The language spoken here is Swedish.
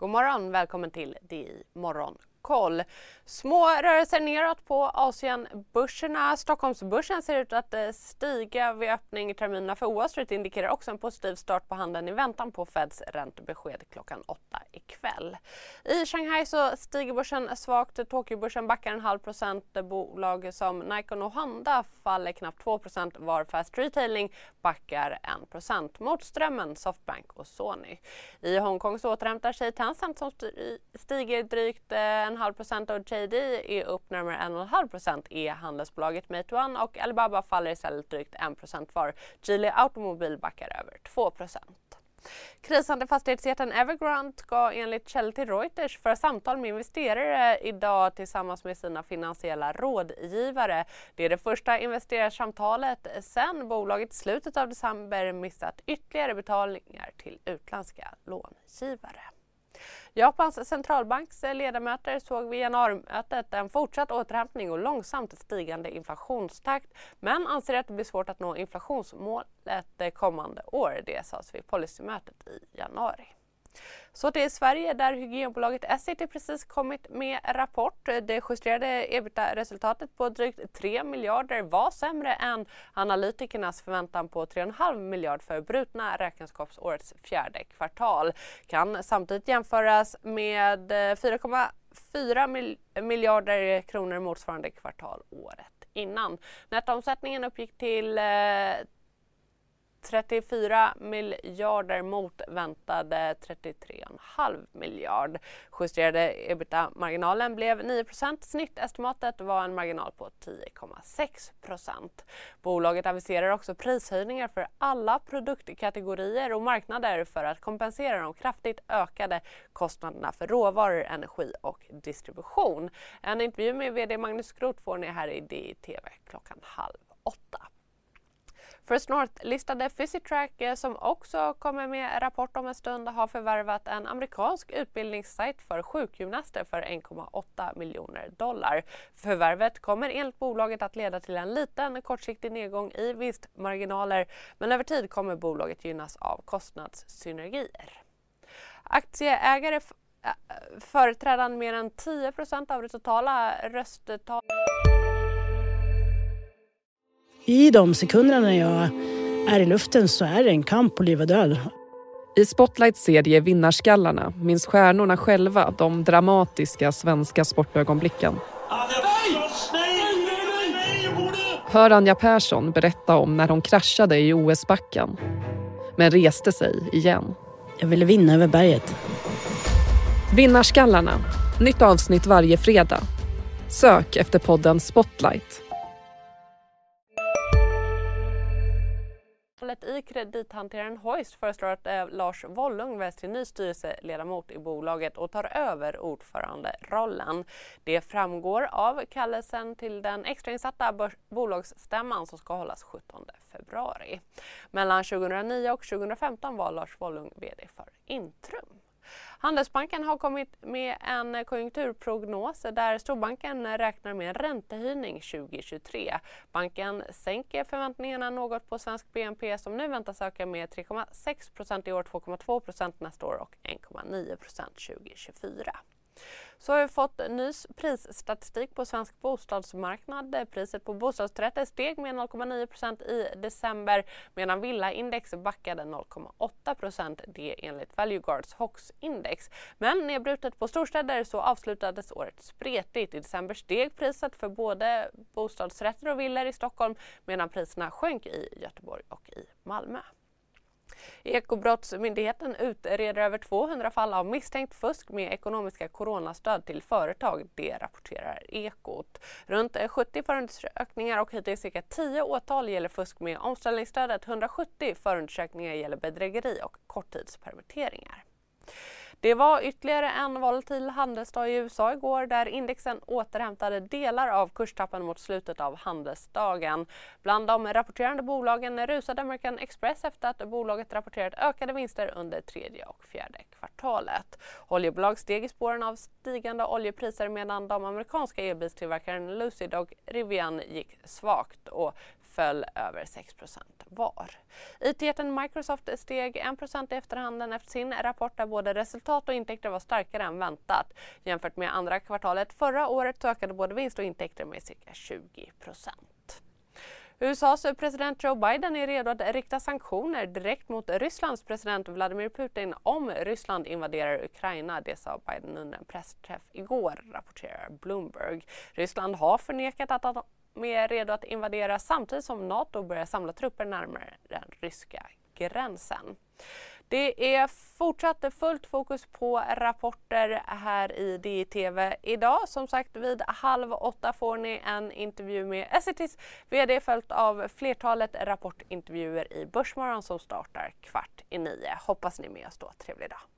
God morgon, välkommen till DI Morgon koll. Små rörelser neråt på Asienbörserna. Stockholmsbörsen ser ut att eh, stiga vid öppning. Terminerna för Wall Street indikerar också en positiv start på handeln i väntan på Feds räntebesked klockan åtta ikväll. I Shanghai så stiger börsen svagt. Tokyobörsen backar en halv procent. Bolag som Nikon och Honda faller knappt 2 var Fast Retailing backar 1 procent. Mot strömmen Softbank och Sony. I Hongkong så återhämtar sig Tencent som stiger drygt eh, en halv procent och JD är upp närmare 1,5% i handelsbolaget Meituan och Alibaba faller istället drygt 1% var. Geely Automobile backar över 2% Krisande fastighetsjätten Evergrande ska enligt källor till Reuters föra samtal med investerare idag tillsammans med sina finansiella rådgivare. Det är det första investerarsamtalet sedan bolaget i slutet av december missat ytterligare betalningar till utländska långivare. Japans centralbanks ledamöter såg vid januarimötet en fortsatt återhämtning och långsamt stigande inflationstakt men anser att det blir svårt att nå inflationsmålet kommande år. Det sades vid policymötet i januari. Så till Sverige där hygienbolaget Essity precis kommit med rapport. Det justerade ebitda-resultatet på drygt 3 miljarder var sämre än analytikernas förväntan på 3,5 miljard för brutna räkenskapsårets fjärde kvartal. Kan samtidigt jämföras med eh, 4,4 miljarder kronor motsvarande kvartal året innan. Nettoomsättningen uppgick till eh, 34 miljarder mot väntade 33,5 miljard. Justerade ebitda-marginalen blev 9% Snittestimatet var en marginal på 10,6% Bolaget aviserar också prishöjningar för alla produktkategorier och marknader för att kompensera de kraftigt ökade kostnaderna för råvaror, energi och distribution. En intervju med VD Magnus Groth får ni här i DTV klockan halv åtta. First North-listade Physitrack som också kommer med rapport om en stund har förvärvat en amerikansk utbildningssajt för sjukgymnaster för 1,8 miljoner dollar. Förvärvet kommer enligt bolaget att leda till en liten kortsiktig nedgång i vinstmarginaler men över tid kommer bolaget gynnas av kostnadssynergier. Aktieägare företrädande mer än 10% av det totala röstetalet i de sekunderna när jag är i luften så är det en kamp på liv och död. I Spotlights serie Vinnarskallarna minns stjärnorna själva de dramatiska svenska sportögonblicken. Hör Anja Persson berätta om när hon kraschade i OS-backen men reste sig igen. Jag ville vinna över berget. Vinnarskallarna. Nytt avsnitt varje fredag. Sök efter podden Spotlight Fallet i kredithanteraren Hoist föreslår att eh, Lars Wollung väljs till ny styrelseledamot i bolaget och tar över ordföranderollen. Det framgår av kallelsen till den extrainsatta bolagsstämman som ska hållas 17 februari. Mellan 2009 och 2015 var Lars Wollung VD för Intrum. Handelsbanken har kommit med en konjunkturprognos där storbanken räknar med en räntehöjning 2023. Banken sänker förväntningarna något på svensk BNP som nu väntas öka med 3,6% i år, 2,2 nästa år och 1,9% 2024. Så har vi fått ny prisstatistik på svensk bostadsmarknad. Eh, priset på bostadsrätter steg med 0,9% i december medan villaindex backade 0,8% Det enligt Valueguards HOX-index. Men nedbrutet på storstäder så avslutades året spretigt. I december steg priset för både bostadsrätter och villor i Stockholm medan priserna sjönk i Göteborg och i Malmö. Ekobrottsmyndigheten utreder över 200 fall av misstänkt fusk med ekonomiska coronastöd till företag. Det rapporterar Ekot. Runt 70 förundersökningar och hittills cirka 10 åtal gäller fusk med omställningsstödet. 170 förundersökningar gäller bedrägeri och korttidspermitteringar. Det var ytterligare en volatil handelsdag i USA igår där indexen återhämtade delar av kurstappen mot slutet av handelsdagen. Bland de rapporterande bolagen rusade American Express efter att bolaget rapporterat ökade vinster under tredje och fjärde kvartalet. Oljebolag steg i spåren av stigande oljepriser medan de amerikanska elbilstillverkaren Lucid och Rivian gick svagt och föll över 6 var. IT-jätten Microsoft steg 1 i efterhanden efter sin rapport där både resultat och intäkter var starkare än väntat. Jämfört med andra kvartalet förra året ökade både vinst och intäkter med cirka 20% USAs president Joe Biden är redo att rikta sanktioner direkt mot Rysslands president Vladimir Putin om Ryssland invaderar Ukraina. Det sa Biden under en pressträff igår, rapporterar Bloomberg. Ryssland har förnekat att är redo att invadera samtidigt som Nato börjar samla trupper närmare den ryska gränsen. Det är fortsatt fullt fokus på rapporter här i DTV idag. Som sagt vid halv åtta får ni en intervju med Essitys VD följt av flertalet rapportintervjuer i Börsmorgon som startar kvart i nio. Hoppas ni är med oss då. Trevlig dag!